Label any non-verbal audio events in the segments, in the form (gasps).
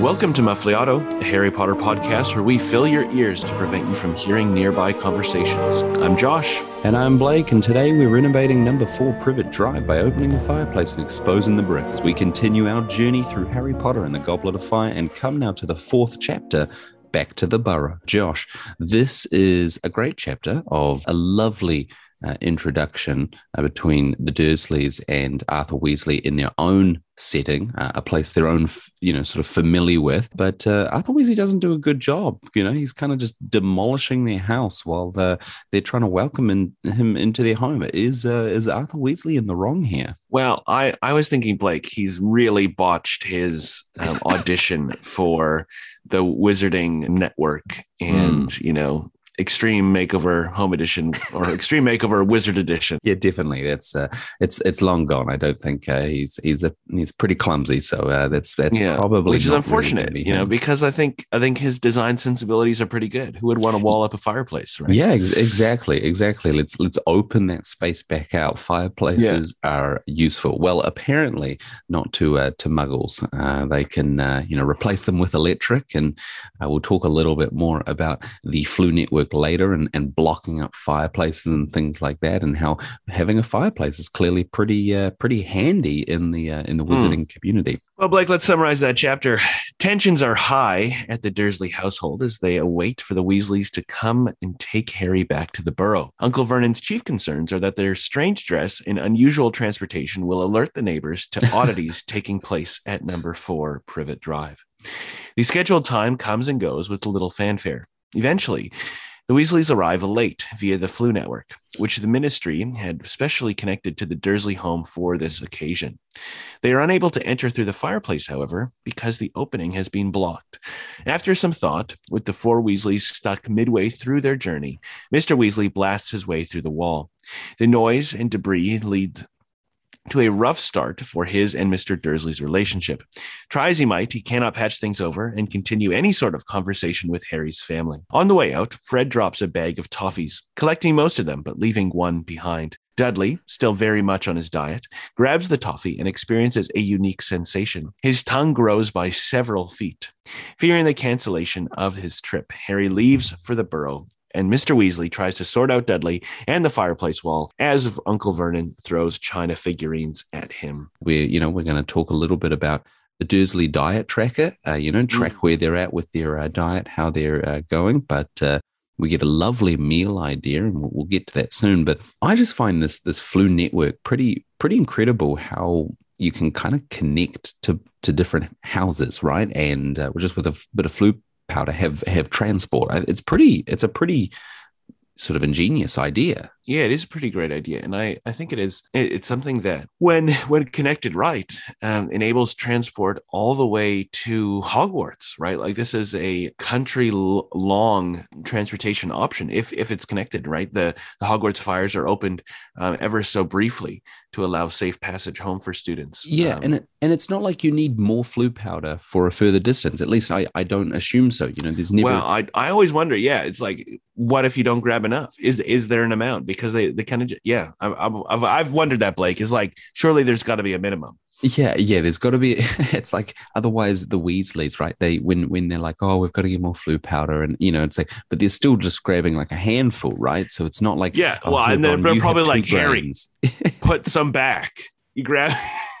Welcome to Muffliato, a Harry Potter podcast where we fill your ears to prevent you from hearing nearby conversations. I'm Josh. And I'm Blake, and today we're renovating number four Privet Drive by opening the fireplace and exposing the brick as we continue our journey through Harry Potter and the Goblet of Fire and come now to the fourth chapter. Back to the Burrow. Josh, this is a great chapter of a lovely uh, introduction uh, between the Dursleys and Arthur Weasley in their own setting, uh, a place they're own, you know, sort of familiar with. But uh, Arthur Weasley doesn't do a good job. You know, he's kind of just demolishing their house while they're, they're trying to welcome in, him into their home. Is uh, is Arthur Weasley in the wrong here? Well, I, I was thinking, Blake, he's really botched his um, audition (laughs) for the Wizarding Network. And, mm. you know, Extreme Makeover Home Edition or (laughs) Extreme Makeover Wizard Edition. Yeah, definitely. That's uh, it's it's long gone. I don't think uh, he's he's a he's pretty clumsy. So uh, that's that's yeah, probably which is unfortunate, really you know, because I think I think his design sensibilities are pretty good. Who would want to wall up a fireplace, right? Yeah, ex- exactly, exactly. Let's let's open that space back out. Fireplaces yeah. are useful. Well, apparently not to uh, to Muggles. Uh, they can uh, you know replace them with electric, and we'll talk a little bit more about the Floo network work later and, and blocking up fireplaces and things like that, and how having a fireplace is clearly pretty uh, pretty handy in the uh, in the hmm. wizarding mm. community. Well, Blake, let's summarize that chapter. Tensions are high at the Dursley household as they await for the Weasleys to come and take Harry back to the Burrow. Uncle Vernon's chief concerns are that their strange dress and unusual transportation will alert the neighbors to (laughs) oddities taking place at number four Privet Drive. The scheduled time comes and goes with a little fanfare. Eventually, the Weasleys arrive late via the Floo network, which the ministry had specially connected to the Dursley home for this occasion. They are unable to enter through the fireplace, however, because the opening has been blocked. After some thought, with the four Weasleys stuck midway through their journey, Mr. Weasley blasts his way through the wall. The noise and debris lead to a rough start for his and Mr. Dursley's relationship. Try as he might, he cannot patch things over and continue any sort of conversation with Harry's family. On the way out, Fred drops a bag of toffees, collecting most of them, but leaving one behind. Dudley, still very much on his diet, grabs the toffee and experiences a unique sensation. His tongue grows by several feet. Fearing the cancellation of his trip, Harry leaves for the burrow and Mr. Weasley tries to sort out Dudley and the fireplace wall as Uncle Vernon throws china figurines at him. We're, you know, we're going to talk a little bit about the Dursley diet tracker, uh, you know, track mm. where they're at with their uh, diet, how they're uh, going. But uh, we get a lovely meal idea, and we'll, we'll, get to that soon. But I just find this this Floo network pretty pretty incredible. How you can kind of connect to to different houses, right? And uh, just with a f- bit of Floo powder have have transport. Uh, it's pretty. It's a pretty sort of ingenious idea. Yeah, it is a pretty great idea, and I I think it is. It's something that when when connected right, um, enables transport all the way to Hogwarts. Right, like this is a country long transportation option if if it's connected. Right, the, the Hogwarts fires are opened um, ever so briefly to allow safe passage home for students. Yeah, um, and it, and it's not like you need more Floo powder for a further distance. At least I, I don't assume so. You know, there's never. Well, I I always wonder. Yeah, it's like, what if you don't grab enough? Is is there an amount? Because they they kind of yeah. I've, I've I've wondered that Blake is like surely there's got to be a minimum. Yeah, yeah. There's got to be. (laughs) It's like otherwise the Weasleys, right? They when when they're like, oh, we've got to get more Floo powder, and you know, it's like, but they're still just grabbing like a handful, right? So it's not like yeah. Oh, well, and they're probably like Harry, (laughs) put some back. You grab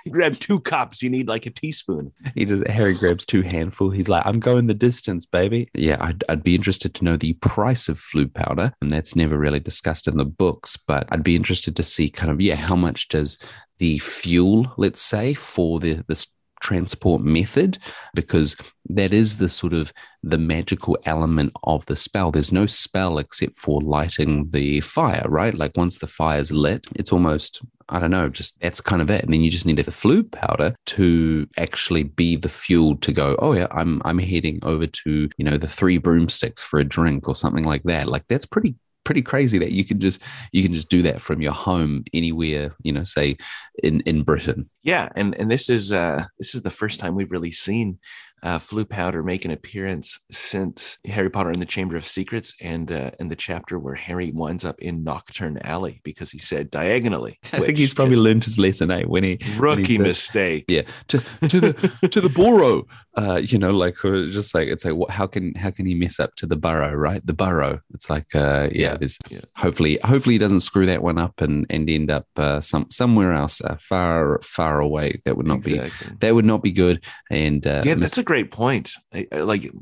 you grab two cups. You need like a teaspoon. He does. Harry grabs two handful. He's like, I'm going the distance, baby. Yeah, I'd, I'd be interested to know the price of Floo powder, and that's never really discussed in the books. But I'd be interested to see kind of yeah, how much does the fuel, let's say, for the this transport method because that is the sort of the magical element of the spell there's no spell except for lighting the fire right like once the fire's lit it's almost I don't know, just that's kind of it. And then you just need the Floo powder to actually be the fuel to go, oh yeah, I'm I'm heading over to, you know, the three broomsticks for a drink or something like that. Like that's pretty pretty crazy that you can just you can just do that from your home anywhere you know say in in britain. Yeah and and this is uh this is the first time we've really seen uh, Floo powder make an appearance since Harry Potter and the Chamber of Secrets and uh, and the chapter where Harry winds up in Knockturn Alley because he said diagonally. (laughs) I think he's probably learned his lesson, eh? When he rookie when he mistake. Yeah, to to the (laughs) to the burrow. Uh, you know, like just like it's like what, how can how can he mess up to the burrow, right? The burrow. It's like uh, yeah, yeah, there's yeah. hopefully hopefully he doesn't screw that one up and and end up uh, some somewhere else uh, far far away. That would not exactly. be that would not be good. And uh, yeah, that's a great point. Like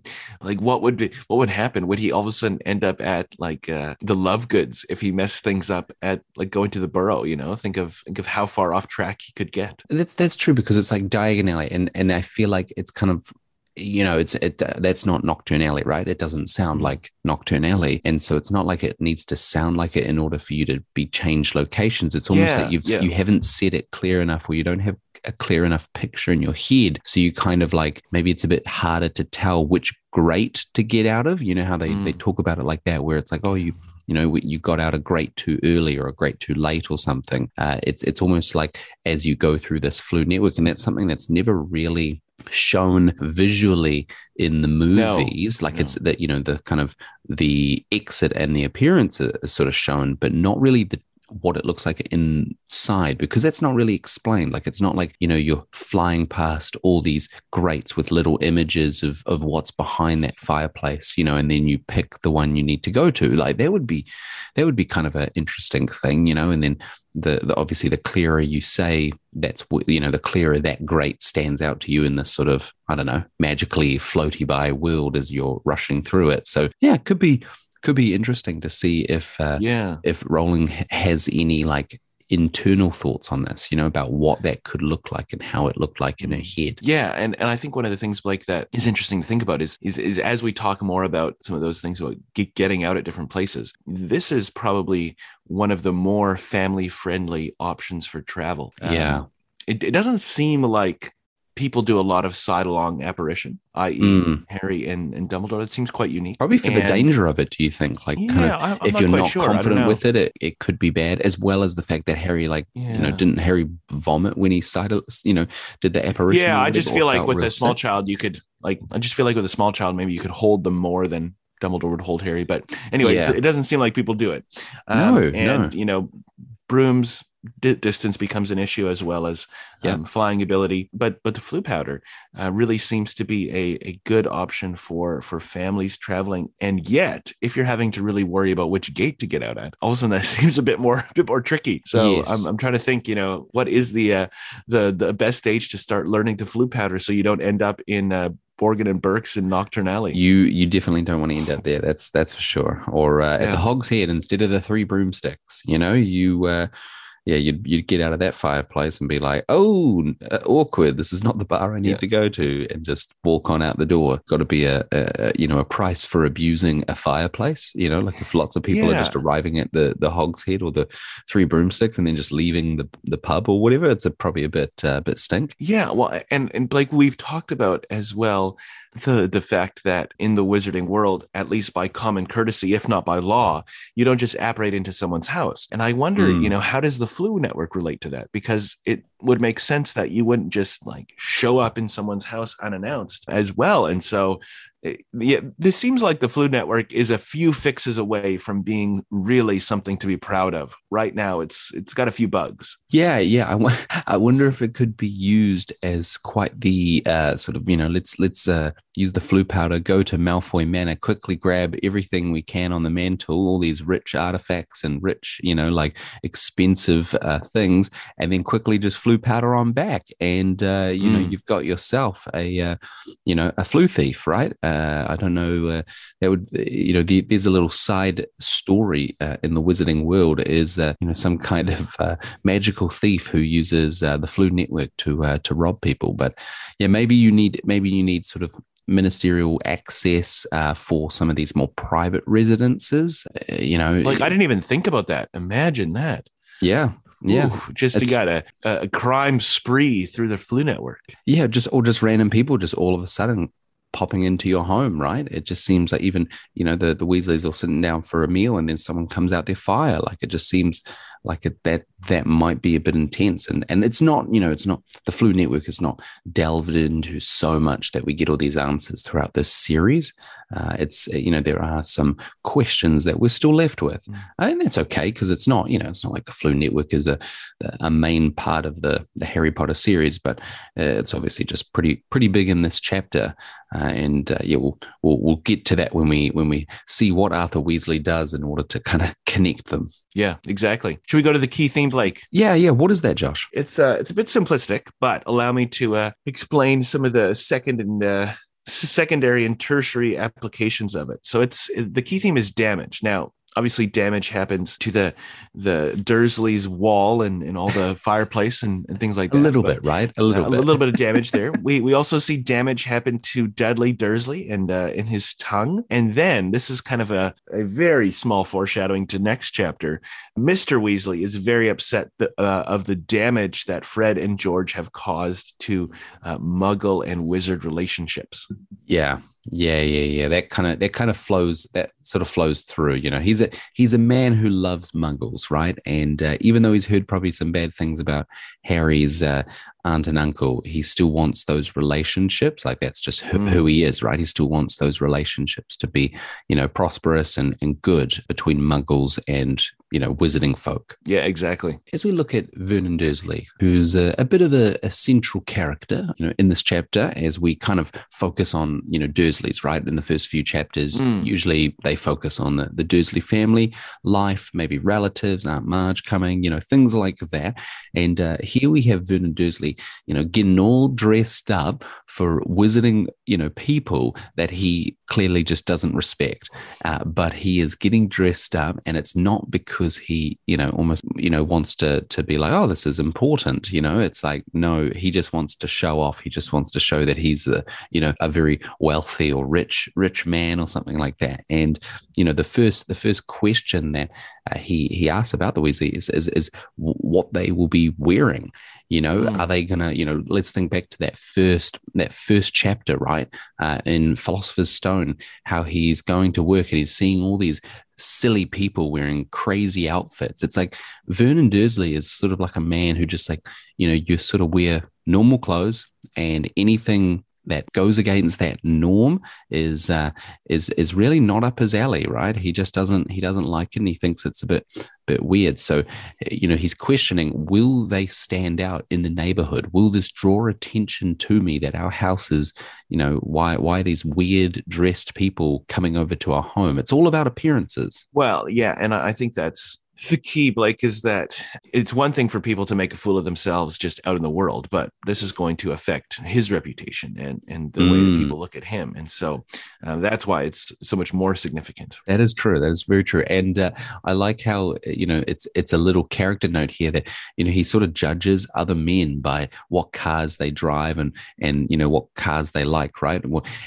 like what would be what would happen? Would he all of a sudden end up at like uh, the Lovegoods if he messed things up at like going to the Burrow? You know, think of think of how far off track he could get. That's that's true because it's like diagonally, and and I feel like it's kind of you know, it's it uh, that's not Knockturn Alley, right? It doesn't sound mm. like Knockturn Alley, and so it's not like it needs to sound like it in order for you to be changed locations. It's almost yeah, like you've yeah. you haven't said it clear enough, or you don't have a clear enough picture in your head. So you kind of like maybe it's a bit harder to tell which grate to get out of. You know how they mm. they talk about it like that, where it's like, oh, you you know you got out a grate too early or a grate too late or something. Uh, it's it's almost like as you go through this Floo network, and that's something that's never really shown visually in the movies no, like no. it's that you know the kind of the exit and the appearance are, sort of shown but not really the what it looks like inside because that's not really explained. Like it's not like you know you're flying past all these grates with little images of of what's behind that fireplace you know and then you pick the one you need to go to. Like that would be that would be kind of an interesting thing you know and then the, the obviously the clearer you say that's you know the clearer that grate stands out to you in this sort of i don't know magically floaty by world as you're rushing through it. So yeah it could be could be interesting to see if uh, yeah if Rowling has any like internal thoughts on this, you know, about what that could look like and how it looked like in her mm. head. Yeah, and and I think one of the things Blake that is interesting to think about is is is as we talk more about some of those things about getting out at different places. This is probably one of the more family friendly options for travel. Yeah. Um, it, it doesn't seem like people do a lot of sidelong apparition, i.e., mm. Harry and, and Dumbledore. It seems quite unique. Probably for and, the danger of it, do you think? Like, yeah, kind of, I'm if not you're not sure. confident with it, it, it could be bad, as well as the fact that Harry, like, yeah. you know, didn't Harry vomit when he side, you know, did the apparition? Yeah, I just feel like with a small sick? child, you could, like, I just feel like with a small child, maybe you could hold them more than Dumbledore would hold Harry. But anyway, yeah. it doesn't seem like people do it. Um, no, and, no. you know, brooms distance becomes an issue as well as yeah. um, flying ability. But but the Floo powder uh, really seems to be a, a good option for for families traveling. And yet, if you're having to really worry about which gate to get out at, all of a sudden that (laughs) seems a bit more a bit more tricky. So yes. I'm, I'm trying to think. You know, what is the uh, the the best stage to start learning to Floo powder so you don't end up in uh, Borgin and Burke's in Knockturn Alley. You you definitely don't want to end up there. That's that's for sure. Or uh, yeah. at the Hog's Head instead of the three broomsticks. You know, you uh, yeah, you'd you'd get out of that fireplace and be like, "Oh, uh, awkward! This is not the bar I need yeah. to go to," and just walk on out the door. Got to be a, a, you know a price for abusing a fireplace. You know, like if lots of people yeah. are just arriving at the the Hog's Head or the Three Broomsticks and then just leaving the the pub or whatever, it's a, probably a bit uh, bit stink. Yeah, well, and and like we've talked about as well the the fact that in the wizarding world, at least by common courtesy, if not by law, you don't just apparate into someone's house. And I wonder, mm. you know, how does the Floo network relate to that? Because it would make sense that you wouldn't just like show up in someone's house unannounced as well. And so yeah, this seems like the Floo Network is a few fixes away from being really something to be proud of. Right now, it's it's got a few bugs. Yeah, yeah. I, w- (laughs) I wonder if it could be used as quite the uh, sort of you know let's let's uh, use the Floo powder, go to Malfoy Manor, quickly grab everything we can on the mantle, all these rich artifacts and rich you know like expensive uh, things, and then quickly just Floo powder on back, and uh, you mm. know you've got yourself a uh, you know a Floo thief, right? Uh, I don't know. Uh, that would you know the, there's a little side story uh, in the wizarding world is uh, you know some kind of uh, magical thief who uses uh, the Floo network to to rob people. But yeah, maybe you need maybe you need sort of ministerial access uh, for some of these more private residences. Uh, you know, like I didn't even think about that. Imagine that. Yeah. Yeah, Ooh, just to get a, a crime spree through the Floo network. Yeah, just or just random people just all of a sudden popping into your home, right? It just seems like even, you know, the, the Weasleys are sitting down for a meal and then someone comes out their fire. Like it just seems like it, that that might be a bit intense. And and it's not, you know, it's not the Floo Network is not delved into so much that we get all these answers throughout this series. Uh, it's you know there are some questions that we're still left with, mm. and that's okay because it's not you know it's not like the Floo Network is a a main part of the the Harry Potter series, but uh, it's obviously just pretty pretty big in this chapter, uh, and uh, yeah we'll, we'll we'll get to that when we when we see what Arthur Weasley does in order to kind of (laughs) connect them. Yeah, exactly. Should we go to the key theme, Blake? Yeah, yeah. What is that, Josh? It's uh it's a bit simplistic, but allow me to uh, explain some of the second and uh, secondary and tertiary applications of it. So it's the key theme is damage. Now, obviously damage happens to the the Dursley's wall and, and all the (laughs) fireplace and, and things like that. A little but, bit, right? A little uh, bit. A little bit of damage there. (laughs) we we also see damage happen to Dudley Dursley and uh, in his tongue. And then this is kind of a, a very small foreshadowing to next chapter. Mr. Weasley is very upset the, uh, of the damage that Fred and George have caused to uh, Muggle and wizard relationships. Yeah. Yeah, yeah, yeah. That kind of that kind of flows. That sort of flows through. You know, he's a he's a man who loves Muggles, right? And uh, even though he's heard probably some bad things about Harry's uh, aunt and uncle, he still wants those relationships. Like that's just who, mm. who, he is, right? He still wants those relationships to be, you know, prosperous and, and good between Muggles and you know, wizarding folk. Yeah, exactly. As we look at Vernon Dursley, who's a, a bit of a, a, central character, you know, in this chapter, as we kind of focus on, you know, Dursleys, right? In the first few chapters, mm. usually they focus on the, the Dursley family life, maybe relatives, Aunt Marge coming, you know, things like that. And uh, here we have Vernon Dursley, you know, getting all dressed up for wizarding, you know, people that he clearly just doesn't respect. Uh, but he is getting dressed up, and it's not because he, you know, almost, you know, wants to to be like, oh, this is important. You know, it's like, no, he just wants to show off. He just wants to show that he's a, you know, a very wealthy or rich, rich man or something like that. And, you know, the first the first question that uh, he he asks about the Weasley is, is is what they will be wearing. You know, mm. are they gonna? You know, let's think back to that first that first chapter, right, uh, in Philosopher's Stone, how he's going to work and he's seeing all these silly people wearing crazy outfits. It's like Vernon Dursley is sort of like a man who just like, you know, you sort of wear normal clothes and anything that goes against that norm is uh, is is really not up his alley, right? He just doesn't he doesn't like it, and he thinks it's a bit bit weird. So, you know, he's questioning: Will they stand out in the neighborhood? Will this draw attention to me that our house is, you know, why why these weird dressed people coming over to our home? It's all about appearances. Well, yeah, and I think that's the key, Blake, is that it's one thing for people to make a fool of themselves just out in the world, but this is going to affect his reputation and, and the mm. way that mm. people look at him. And so uh, that's why it's so much more significant. That is true. That is very true. And uh, I like how, you know, it's, it's a little character note here that, you know, he sort of judges other men by what cars they drive and, and, you know, what cars they like, right?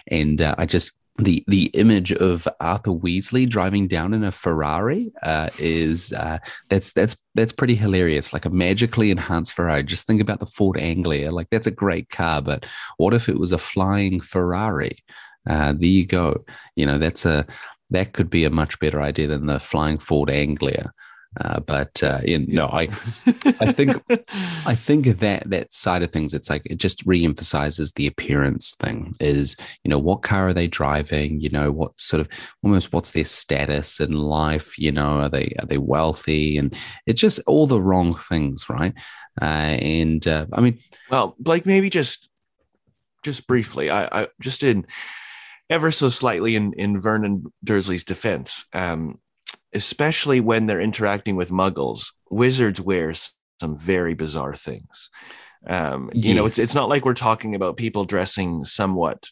And uh, I just, the the image of Arthur Weasley driving down in a Ferrari uh, is uh, that's that's that's pretty hilarious. Like a magically enhanced Ferrari. Just think about the Ford Anglia. Like that's a great car, but what if it was a flying Ferrari? Uh, there you go. You know that's a that could be a much better idea than the flying Ford Anglia. Uh, but uh, you know, I, I (laughs) think, I think that that side of things, it's like it just reemphasizes the appearance thing. Is you know what car are they driving? You know what sort of almost what's their status in life? You know, are they are they wealthy? And it's just all the wrong things, right? Uh, and uh, I mean, well, Blake, maybe just just briefly, I, I just in ever so slightly in in Vernon Dursley's defense. Um, especially when they're interacting with muggles, wizards wear some very bizarre things. Um, yes. You know, it's, it's not like we're talking about people dressing somewhat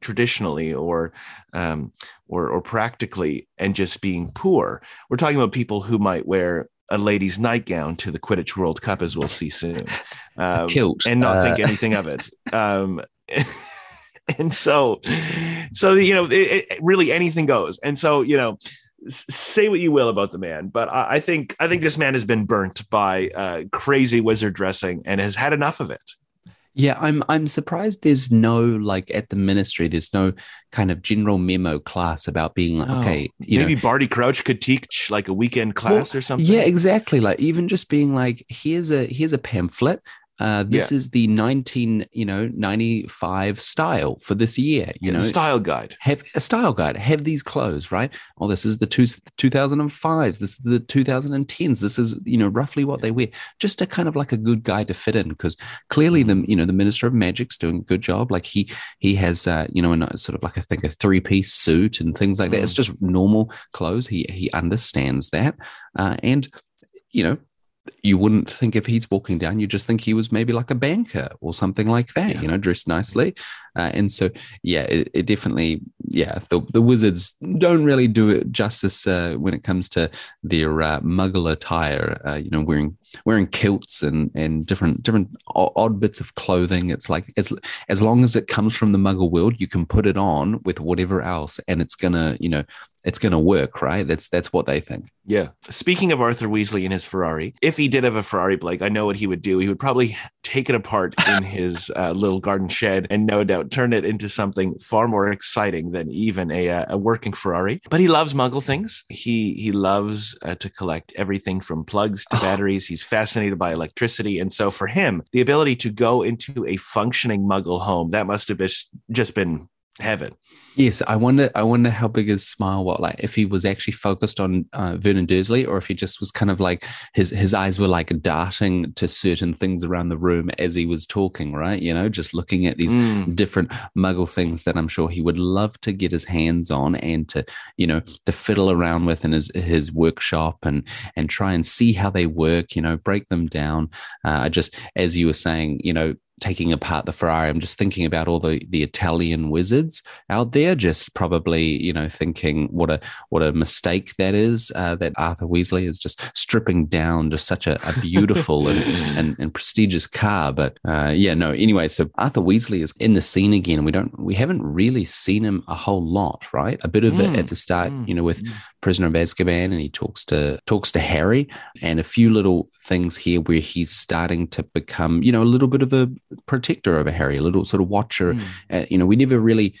traditionally or um, or or practically and just being poor. We're talking about people who might wear a lady's nightgown to the Quidditch World Cup, as we'll see soon, um, kilt, and not uh... think anything of it. (laughs) Um, (laughs) and so, so you know, it, it, really anything goes. And so, you know, say what you will about the man, but I, I think I think this man has been burnt by uh, crazy wizard dressing and has had enough of it. Yeah, I'm I'm surprised there's no like at the ministry, there's no kind of general memo class about being like, oh, okay, maybe know, Barty Crouch could teach like a weekend class well, or something. Yeah, exactly. Like even just being like, here's a here's a pamphlet uh, this yeah. is the 19, you know, 95 style for this year, you yeah, know, style guide. Have a style guide. Have these clothes, right? Oh, this is the two, 2005s. This is the 2010s. This is, you know, roughly what they wear. Just a kind of like a good guide to fit in because clearly the, mm-hmm. you know, the Minister of Magic's doing a good job. Like he, he has, uh, you know, a sort of like, I think a three piece suit and things like that. Mm. It's just normal clothes. He, he understands that. Uh, and, you know, you wouldn't think if he's walking down, you just think he was maybe like a banker or something like that, yeah. you know, dressed nicely. Uh, and so, yeah, it, it, definitely, yeah, the, the Wizards don't really do it justice uh, when it comes to their uh, Muggle attire. Uh, you know, wearing wearing kilts and and different different odd bits of clothing. It's like as as long as it comes from the Muggle world, you can put it on with whatever else, and it's gonna, you know, it's gonna work, right? That's that's what they think. Yeah. Speaking of Arthur Weasley and his Ferrari, if he did have a Ferrari, Blake, I know what he would do. He would probably take it apart in (laughs) his uh, little garden shed and no doubt turn it into something far more exciting than even a, uh, a working Ferrari. But he loves Muggle things. He he loves uh, to collect everything from plugs to oh. batteries. He's fascinated by electricity, and so for him, the ability to go into a functioning Muggle home that must have just been heaven. Yes, I wonder. I wonder how big his smile was. Like, if he was actually focused on uh, Vernon Dursley, or if he just was kind of like his his eyes were like darting to certain things around the room as he was talking. Right, you know, just looking at these mm. different Muggle things that I'm sure he would love to get his hands on and to you know to fiddle around with in his his workshop and and try and see how they work. You know, break them down. Uh, I just, as you were saying, you know, taking apart the Ferrari, I'm just thinking about all the the Italian wizards out there, just probably you know thinking what a what a mistake that is uh, that Arthur Weasley is just stripping down just such a, a beautiful and, (laughs) and, and prestigious car. But uh, yeah, no. Anyway, so Arthur Weasley is in the scene again, we don't we haven't really seen him a whole lot, right? A bit of mm, it at the start, mm, you know, with mm. Prisoner of Azkaban, and he talks to talks to Harry, and a few little things here where he's starting to become, you know, a little bit of a protector over Harry, a little sort of watcher. Mm. Uh, you know, we never really.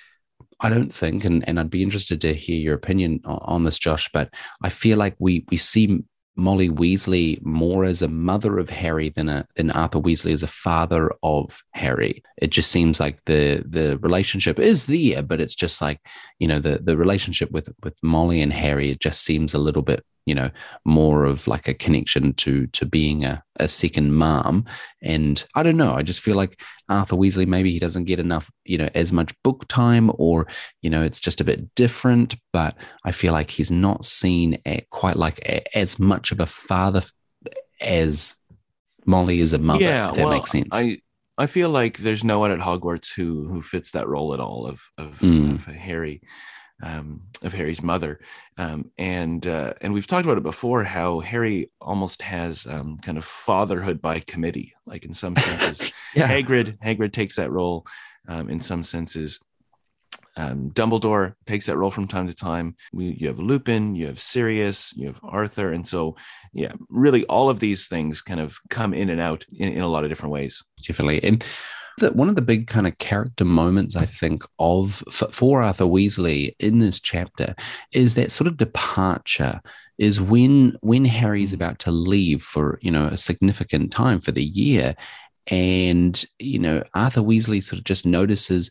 I don't think, and, and I'd be interested to hear your opinion on, on this, Josh. But I feel like we we see Molly Weasley more as a mother of Harry than a than Arthur Weasley as a father of Harry. It just seems like the the relationship is there, but it's just like you know the the relationship with with Molly and Harry. It just seems a little bit you know more of like a connection to to being a, a second mom. And i don't know i just feel like arthur weasley maybe he doesn't get enough you know as much book time or you know it's just a bit different. But i feel like he's not seen at quite like a, as much of a father as molly is a mother yeah, if that well, makes sense. I I feel like there's no one at Hogwarts who who fits that role at all of of, mm. of Harry um, of Harry's mother, um, and uh, and we've talked about it before how Harry almost has um, kind of fatherhood by committee, like in some senses. (laughs) yeah. Hagrid Hagrid takes that role um, in some senses. Um, Dumbledore takes that role from time to time. We, you have Lupin, you have Sirius, you have Arthur, and so yeah, really all of these things kind of come in and out in, in a lot of different ways. Definitely, and that one of the big kind of character moments I think of for, for Arthur Weasley in this chapter is that sort of departure is when when Harry's about to leave for you know a significant time for the year. And you know Arthur Weasley sort of just notices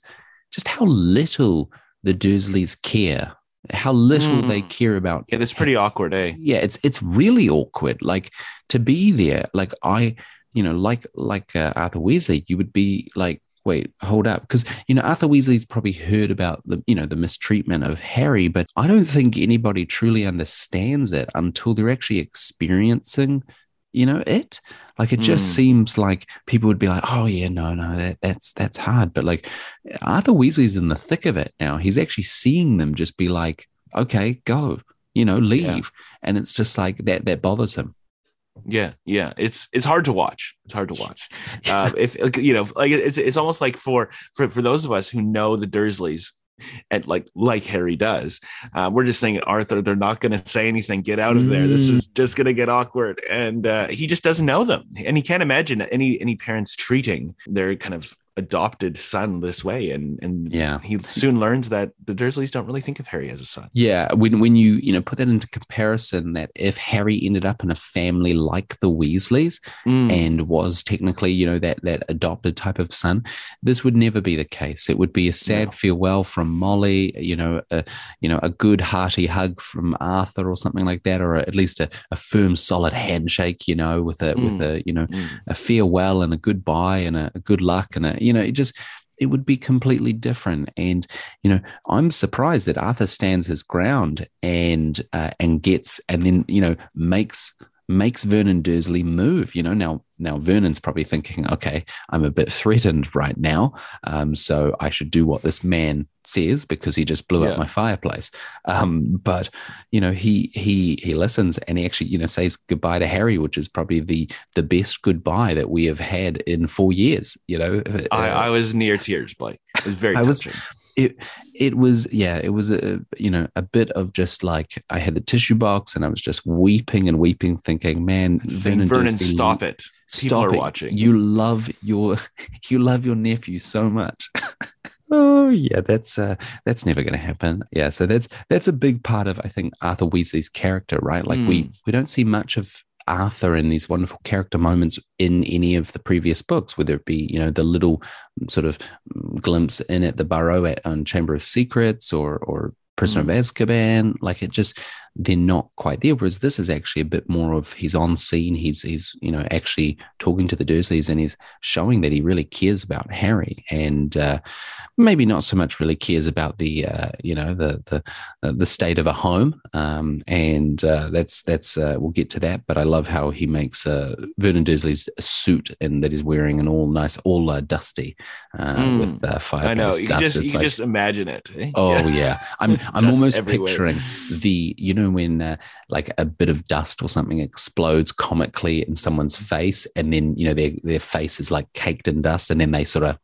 just how little the Dursleys care how little mm. they care about yeah that's pretty awkward eh? Yeah it's it's really awkward. Like to be there like i you know, like like uh, Arthur Weasley, you would be like, wait, hold up, because you know Arthur Weasley's probably heard about the you know the mistreatment of Harry, but I don't think anybody truly understands it until they're actually experiencing you know it. Like it just mm. seems like people would be like oh yeah no no that, that's that's hard. But like arthur weasley's in the thick of it now. He's actually seeing them just be like okay go you know leave. Yeah. and it's just like that that bothers him yeah, yeah, it's it's hard to watch. It's hard to (laughs) watch. Uh, if you know, like it's it's almost like for for for those of us who know the Dursleys and like like Harry does. Uh, we're just saying, Arthur, they're not going to say anything. Get out of there. This is mm. just going to get awkward. And uh, he just doesn't know them, and he can't imagine any any parents treating their kind of adopted son this way and and Yeah. he soon learns that the dursleys don't really think of harry as a son Yeah, when when you you know put that into comparison, that if Harry ended up in a family like the Weasleys Mm. and was technically you know that that adopted type of son, this would never be the case. It would be a sad No. farewell from Molly, you know, a, you know a good hearty hug from Arthur or something like that, or at least a, a firm solid handshake, you know, with a with a you know Mm. a farewell and a goodbye and a, a good luck and a you know it just it would be completely different. And you know i'm surprised that arthur stands his ground and uh, and gets and then you know makes makes vernon dursley move you know? Now now vernon's probably thinking okay i'm a bit threatened right now um, so i should do what this man says because he just blew Yeah. up my fireplace. Um, but you know he he he listens and he actually you know says goodbye to harry which is probably the the best goodbye that we have had in four years you know? I, Uh, I was near tears blake. It was very I was- touching it it was yeah it was a you know a bit of just like i had the tissue box and i was just weeping and weeping thinking man vernon, vernon stop it. People stop are it. watching. You love your (laughs) you love your nephew so much. (laughs) Oh yeah that's uh that's never going to happen. Yeah so that's that's a big part of i think arthur weasley's character right? Like we Mm. we don't see much of arthur in these wonderful character moments in any of the previous books whether it be you know the little sort of mm, glimpse in at the burrow at on chamber of secrets or or prisoner of azkaban like it just they're not quite there. Whereas this is actually a bit more of he's on scene. He's he's you know actually talking to the Dursleys and he's showing that he really cares about Harry and uh, maybe not so much really cares about the uh, you know the the uh, the state of a home. Um, and uh, that's that's uh, we'll get to that. But I love how he makes uh, Vernon Dursley's suit and that he's wearing and all nice, all uh, dusty uh, Mm. with uh, fireplace i know you dust. just you like- just imagine it? Oh (laughs) yeah, I'm I'm Dust almost everywhere. picturing the you know when uh, like a bit of dust or something explodes comically in someone's face, and then you know their their face is like caked in dust, and then they sort of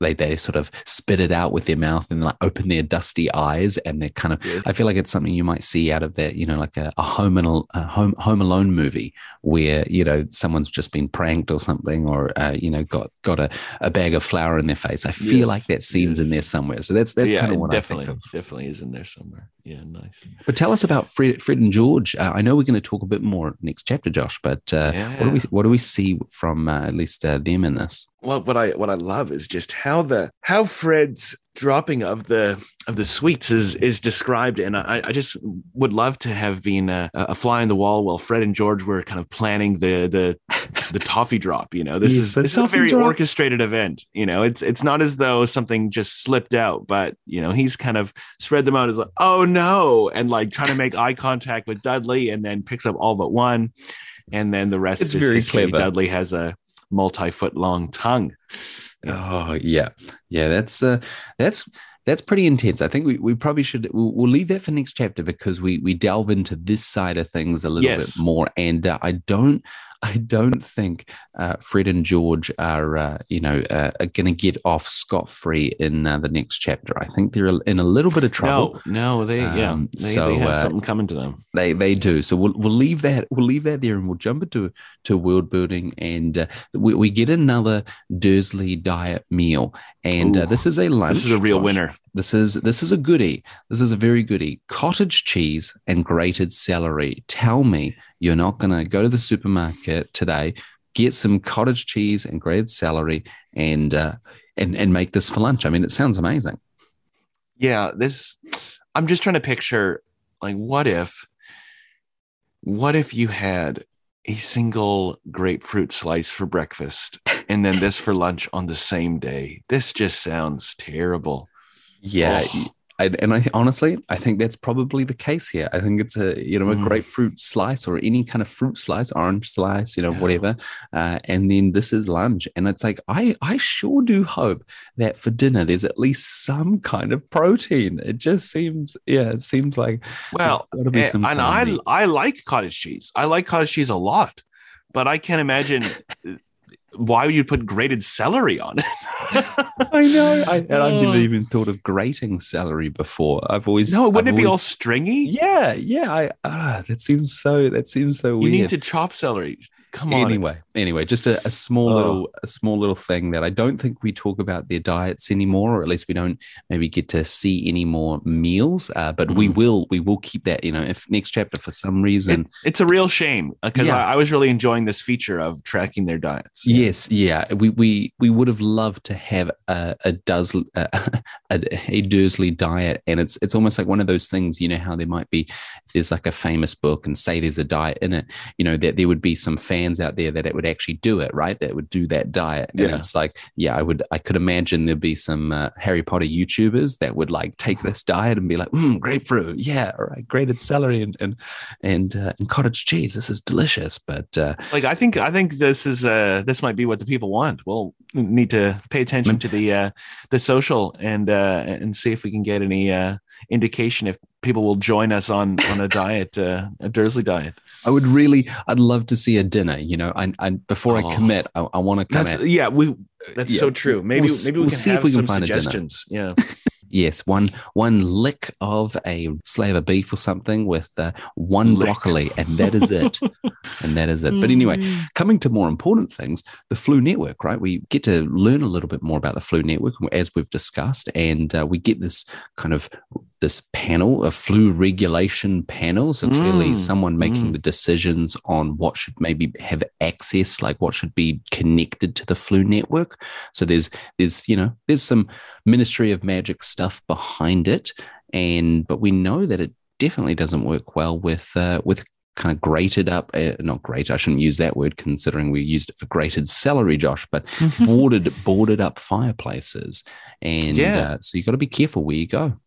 they they sort of spit it out with their mouth and like open their dusty eyes, and they're kind of. Yes. I feel like it's something you might see out of that you know like a, a home and a, a home Home Alone movie where you know someone's just been pranked or something, or uh, you know got got a, a bag of flour in their face. I feel Yes, like that scene's in there somewhere. So that's that's yeah, kind of what definitely I think of. definitely is in there somewhere yeah nice But tell us about Fred, Fred and George. Uh, I know we're going to talk a bit more next chapter, Josh. But uh, what do we what do we see from uh, at least uh, them in this? well what i what i love is just how the how fred's dropping of the of the sweets is is described and i i just would love to have been a, a fly on the wall while fred and george were kind of planning the the the (laughs) toffee drop you know this Yes, is this is a very drop. orchestrated event you know it's it's not as though something just slipped out but you know he's kind of spread them out as like oh no and like trying to make (laughs) eye contact with dudley and then picks up all but one and then the rest It's is very history. clever. dudley has a multi-foot long tongue Oh yeah, yeah. That's uh, that's that's pretty intense. I think we, we probably should we'll, we'll leave that for next chapter because we we delve into this side of things a little Yes. bit more. And uh, I don't I don't think uh, Fred and George are uh, you know uh, are going to get off scot free in uh, the next chapter. I think they're in a little bit of trouble. No, no, they yeah, Um, they, so, they have uh, something coming to them. They they do. So we'll we'll leave that we'll leave that there and we'll jump into to world building and uh, we, we get another Dursley diet meal and uh, Ooh, this is a lunch. This is a real Josh. winner. This is this is a goodie. This is a very goodie. Cottage cheese and grated celery. Tell me you're not going to go to the supermarket today, get some cottage cheese and grated celery, and uh, and and make this for lunch. I mean, it sounds amazing. Yeah, this. I'm just trying to picture, like, what if, what if you had a single grapefruit slice for breakfast and then this for lunch on the same day? This just sounds terrible. Yeah. Oh. I, and I honestly, I think that's probably the case here. I think it's a you know a Mm. grapefruit slice or any kind of fruit slice, orange slice, you know Yeah. whatever, uh, and then this is lunch. And it's like I I sure do hope that for dinner there's at least some kind of protein. It just seems yeah, it seems like Well, be and, and I. I like cottage cheese. I like cottage cheese a lot, but I can't imagine (laughs) why would you put grated celery on it. (laughs) I know, I, and I've never even thought of grating celery before. I've always no, wouldn't I've it be all stringy? Yeah, yeah. I ah, that seems so. That seems so You weird. need to chop celery. Come on. Anyway, anyway, just a, a small oh. little a small little thing that I don't think we talk about their diets anymore, or at least we don't maybe get to see any more meals. Uh, but mm. we will we will keep that. You know, if next chapter for some reason, it, it's a real shame because yeah. I, I, was really enjoying this feature of tracking their diets. Yes, yeah, we we we would have loved to have a a, does, a, (laughs) a, a Dursley diet, and it's it's almost like one of those things. You know how there might be if there's like a famous book and say there's a diet in it. You know that there would be some fans out there that it would actually do it, right? That would do that diet. And yeah. it's like, yeah, I would, I could imagine there'd be some uh, Harry Potter YouTubers that would like take this diet and be like, mm, grapefruit, yeah, all right, grated celery and and and, uh, and cottage cheese. This is delicious. But uh, like, I think, I think this is, uh, this might be what the people want. We'll need to pay attention to the uh, the social and uh, and see if we can get any uh, indication if people will join us on on a diet, uh, a Dursley diet. I would really, I'd love to see a dinner. You know, and I before oh, I commit, I, I want to come. That's, yeah, we. That's yeah. so true. Maybe we'll, maybe we we'll can see if we can find suggestions. A dinner. Yeah. (laughs) Yes, one one lick of a slab of beef or something with uh, one lick. broccoli, and that is it. (laughs) and that is it. But anyway, mm. coming to more important things, the Floo Network, right? We get to learn a little bit more about the Floo Network as we've discussed, and uh, we get this kind of this panel, a Floo regulation panel. So clearly, mm. someone making mm. the decisions on what should maybe have access, like what should be connected to the Floo network. So there's there's you know there's some Ministry of Magic stuff behind it, and but we know that it definitely doesn't work well with uh, with kind of grated up, uh, not great. I shouldn't use that word considering we used it for grated celery, Josh, but (laughs) boarded boarded up fireplaces, and yeah. uh, so you've got to be careful where you go.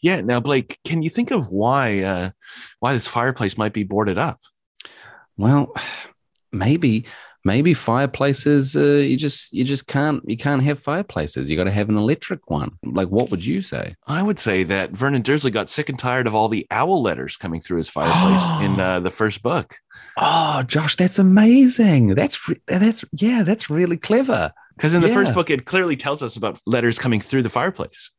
Yeah. Now, Blake, can you think of why uh, why this fireplace might be boarded up? Well, maybe maybe fireplaces uh, you just you just can't you can't have fireplaces you got to have an electric one like what would you say i would say that vernon dursley got sick and tired of all the owl letters coming through his fireplace (gasps) in uh, the first book oh josh that's amazing that's that's yeah that's really clever because in the yeah. first book it clearly tells us about letters coming through the fireplace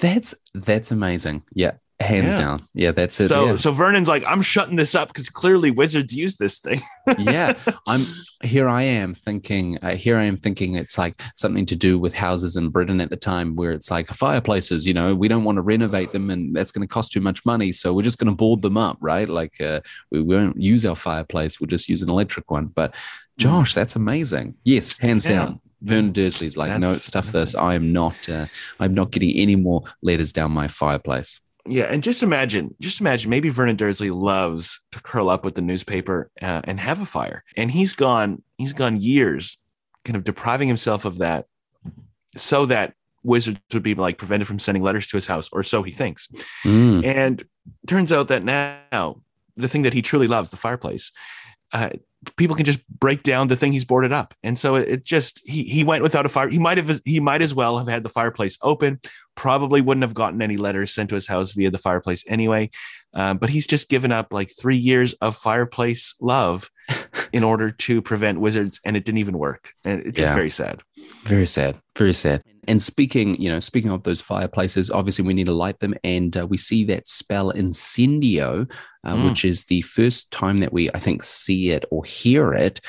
that's that's amazing. Yeah hands yeah. down. Yeah that's it. So yeah. so vernon's like i'm shutting this up because clearly wizards use this thing. (laughs) Yeah i'm here i am thinking uh, here i am thinking it's like something to do with houses in britain at the time where it's like fireplaces you know we don't want to renovate them and that's going to cost too much money so we're just going to board them up right? Like uh, we won't use our fireplace we'll just use an electric one. But josh that's amazing. Yes hands yeah. down Vernon Dursley's like, that's, no, stuff this. I am not. Uh, I'm not getting any more letters down my fireplace. Yeah, and just imagine, just imagine, maybe Vernon Dursley loves to curl up with the newspaper uh, and have a fire, and he's gone, he's gone years, kind of depriving himself of that, so that wizards would be like prevented from sending letters to his house, or so he thinks. Mm. And turns out that now the thing that he truly loves, the fireplace, uh, people can just break down the thing he's boarded up. And so it, it, just he he went without a fire. He might have he might as well have had the fireplace open. Probably wouldn't have gotten any letters sent to his house via the fireplace anyway. Um, but he's just given up like three years of fireplace love (laughs) in order to prevent wizards and it didn't even work. And it's yeah. very sad. Very sad very sad and speaking, you know, speaking of those fireplaces, obviously we need to light them, and uh, we see that spell incendio, uh, mm. which is the first time that we, I think, see it or hear it.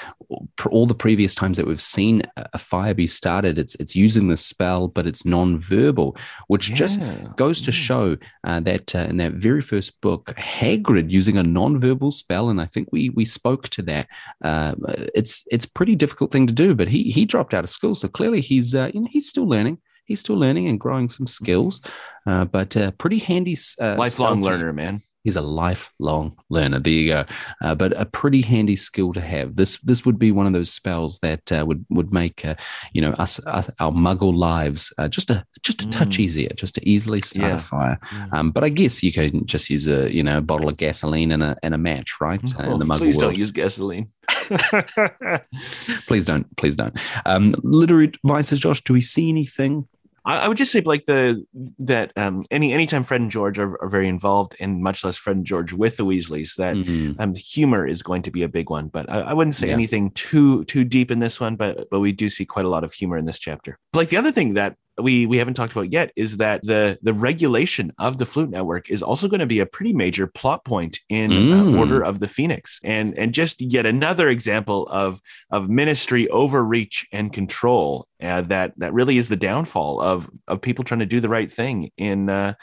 All the previous times that we've seen a fire be started, it's it's using the spell, but it's non-verbal, which yeah. just goes to mm. show uh, that uh, in that very first book, Hagrid using a non-verbal spell, and I think we we spoke to that. Uh, it's it's pretty difficult thing to do, but he he dropped out of school, so clearly he's uh, you know he's still learning he's still learning and growing some skills, uh, but uh, pretty handy. Uh, lifelong learner, man. He's a lifelong learner. There you go. Uh, but a pretty handy skill to have. This this would be one of those spells that uh, would would make uh, you know us, us, our Muggle lives just a just a touch mm. easier, just to easily start yeah. a fire. Mm. Um, but I guess you can just use a you know a bottle of gasoline and a and a match, right? Oh, in the Muggle please world. don't use gasoline. (laughs) (laughs) please don't, please don't. Um, literary advices, Josh. Do we see anything I, would just say like the that um, any anytime Fred and George are, are, very involved, and much less Fred and George with the Weasleys, that mm-hmm. um, humor is going to be a big one. But I, I wouldn't say yeah. anything too too deep in this one. But but we do see quite a lot of humor in this chapter. Like the other thing that we we haven't talked about yet is that the the regulation of the Floo Network is also going to be a pretty major plot point in uh, Mm. uh, Order of the Phoenix, and and just yet another example of of ministry overreach and control uh, that that really is the downfall of of people trying to do the right thing in. Uh,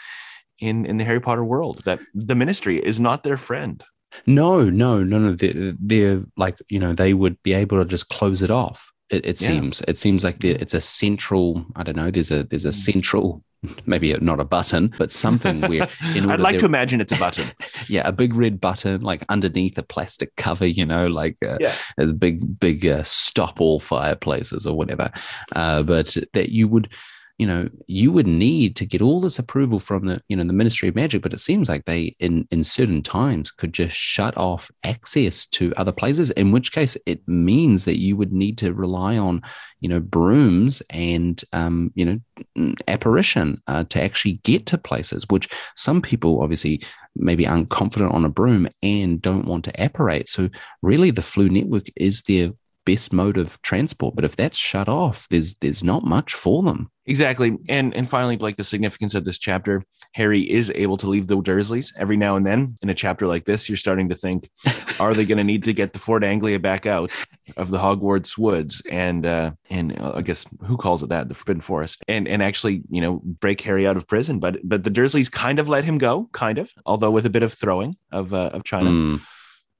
in, in the Harry Potter world, that the ministry is not their friend. No, no, no, no. They're, they're like, you know, they would be able to just close it off. It, it Yeah. seems. It seems like there- it's a central. I don't know. There's a there's a central, (laughs) maybe not a button, but something where. In (laughs) I'd like there- to imagine it's a button. (laughs) yeah, a big red button like underneath a plastic cover. You know, like uh, Yeah. a big big uh, stop all fireplaces or whatever. Uh, but that you would. You know, you would need to get all this approval from the, you know, the Ministry of Magic, but it seems like they, in in certain times, could just shut off access to other places. In which case, it means that you would need to rely on, you know, brooms and, um, you know, apparition uh, to actually get to places. Which some people obviously maybe aren't confident on a broom and don't want to apparate. So really, the Floo Network is their best mode of transport. But if that's shut off, there's there's not much for them. Exactly. And and finally, like the significance of this chapter, Harry is able to leave the Dursleys every now and then. In a chapter like this, you're starting to think, (laughs) are they going to need to get the Ford Anglia back out of the Hogwarts woods and uh, and uh, I guess who calls it that, the Forbidden Forest, and and actually you know break Harry out of prison? But but the Dursleys kind of let him go, kind of, although with a bit of throwing of uh, of China. Mm.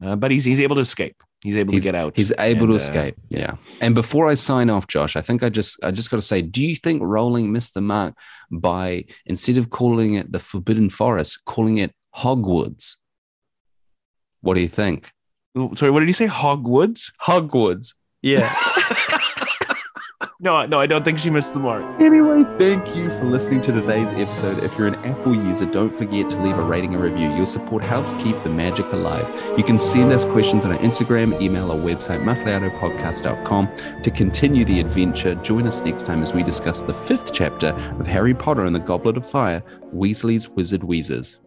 Uh, but he's he's able to escape. He's able He's- to get out. He's able And, to uh, escape. yeah. And before I sign off, Josh, I think I just I just got to say, do you think Rowling missed the mark by instead of calling it the Forbidden Forest, calling it Hogwarts? What do you think? sorry, what did you say? Hogwoods? Hogwarts. Yeah. (laughs) No, no, I don't think she missed the mark. Anyway, thank you for listening to today's episode. If you're an Apple user, don't forget to leave a rating and review. Your support helps keep the magic alive. You can send us questions on our Instagram, email, or website, muffliatopodcast.com. To continue the adventure, join us next time as we discuss the fifth chapter of Harry Potter and the Goblet of Fire, Weasley's Wizard Wheezers.